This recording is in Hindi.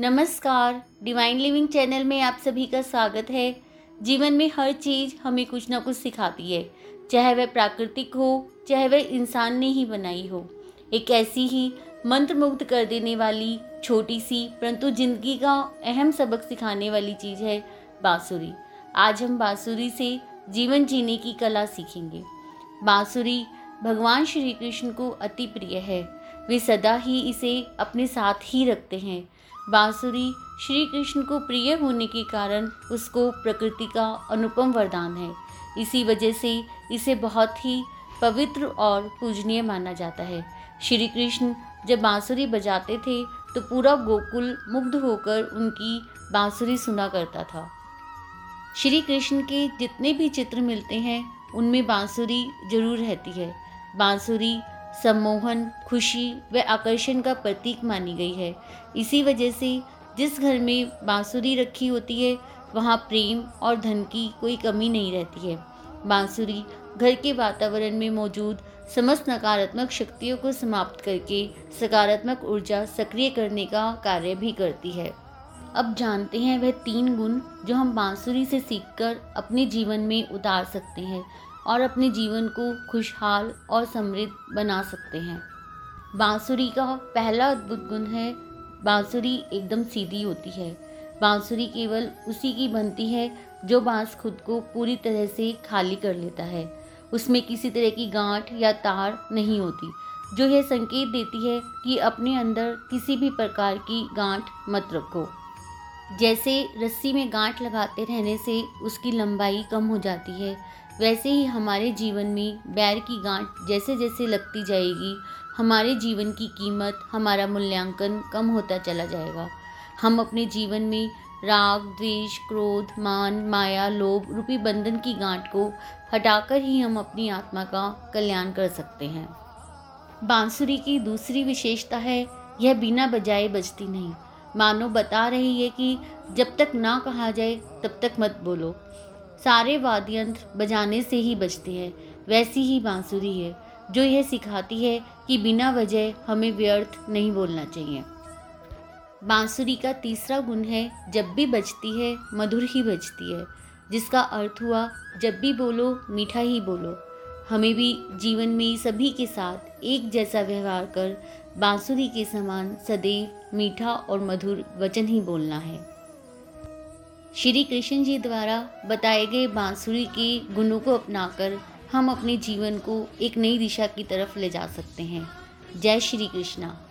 नमस्कार डिवाइन लिविंग चैनल में आप सभी का स्वागत है। जीवन में हर चीज़ हमें कुछ ना कुछ सिखाती है। चाहे वह प्राकृतिक हो, चाहे वह इंसान ने ही बनाई हो। एक ऐसी ही मंत्रमुग्ध कर देने वाली छोटी सी परंतु ज़िंदगी का अहम सबक सिखाने वाली चीज़ है बांसुरी। आज हम बांसुरी से जीवन जीने की कला सीखेंगे। बांसुरी भगवान श्री कृष्ण को अति प्रिय है। वे सदा ही इसे अपने साथ ही रखते हैं। बांसुरी श्री कृष्ण को प्रिय होने के कारण उसको प्रकृति का अनुपम वरदान है। इसी वजह से इसे बहुत ही पवित्र और पूजनीय माना जाता है। श्री कृष्ण जब बांसुरी बजाते थे तो पूरा गोकुल मुग्ध होकर उनकी बांसुरी सुना करता था। श्री कृष्ण के जितने भी चित्र मिलते हैं, उनमें बांसुरी ज़रूर रहती है। बांसुरी सम्मोहन, खुशी व आकर्षण का प्रतीक मानी गई है। इसी वजह से जिस घर में बांसुरी रखी होती है, वहाँ प्रेम और धन की कोई कमी नहीं रहती है। बांसुरी घर के वातावरण में मौजूद समस्त नकारात्मक शक्तियों को समाप्त करके सकारात्मक ऊर्जा सक्रिय करने का कार्य भी करती है। अब जानते हैं वह तीन गुण जो हम बांसुरी से सीखकर अपने जीवन में उतार सकते हैं। और अपने जीवन को खुशहाल और समृद्ध बना सकते हैं। बांसुरी का पहला अद्भुत गुण है, बांसुरी एकदम सीधी होती है। बांसुरी केवल उसी की बनती है जो बाँस खुद को पूरी तरह से खाली कर लेता है। उसमें किसी तरह की गांठ या तार नहीं होती, जो यह संकेत देती है कि अपने अंदर किसी भी प्रकार की गांठ मत रखो। जैसे रस्सी में गांठ लगाते रहने से उसकी लंबाई कम हो जाती है, वैसे ही हमारे जीवन में बैर की गांठ जैसे जैसे लगती जाएगी, हमारे जीवन की कीमत, हमारा मूल्यांकन कम होता चला जाएगा। हम अपने जीवन में राग, द्वेष, क्रोध, मान, माया, लोभ, रूपी बंधन की गांठ को हटाकर ही हम अपनी आत्मा का कल्याण कर सकते हैं। बांसुरी की दूसरी विशेषता है, यह बिना बजाए बजती नहीं। मानो बता रही है कि जब तक ना कहा जाए, तब तक मत बोलो। सारे वाद्य यंत्र बजाने से ही बजते हैं, वैसी ही बांसुरी है, जो यह सिखाती है कि बिना वजह हमें व्यर्थ नहीं बोलना चाहिए। बांसुरी का तीसरा गुण है, जब भी बजती है, मधुर ही बजती है, जिसका अर्थ हुआ, जब भी बोलो, मीठा ही बोलो। हमें भी जीवन में सभी के साथ एक जैसा व्यवहार कर बांसुरी के समान सदैव मीठा और मधुर वचन ही बोलना है। श्री कृष्ण जी द्वारा बताए गए बांसुरी के गुणों को अपनाकर हम अपने जीवन को एक नई दिशा की तरफ़ ले जा सकते हैं। जय श्री कृष्णा।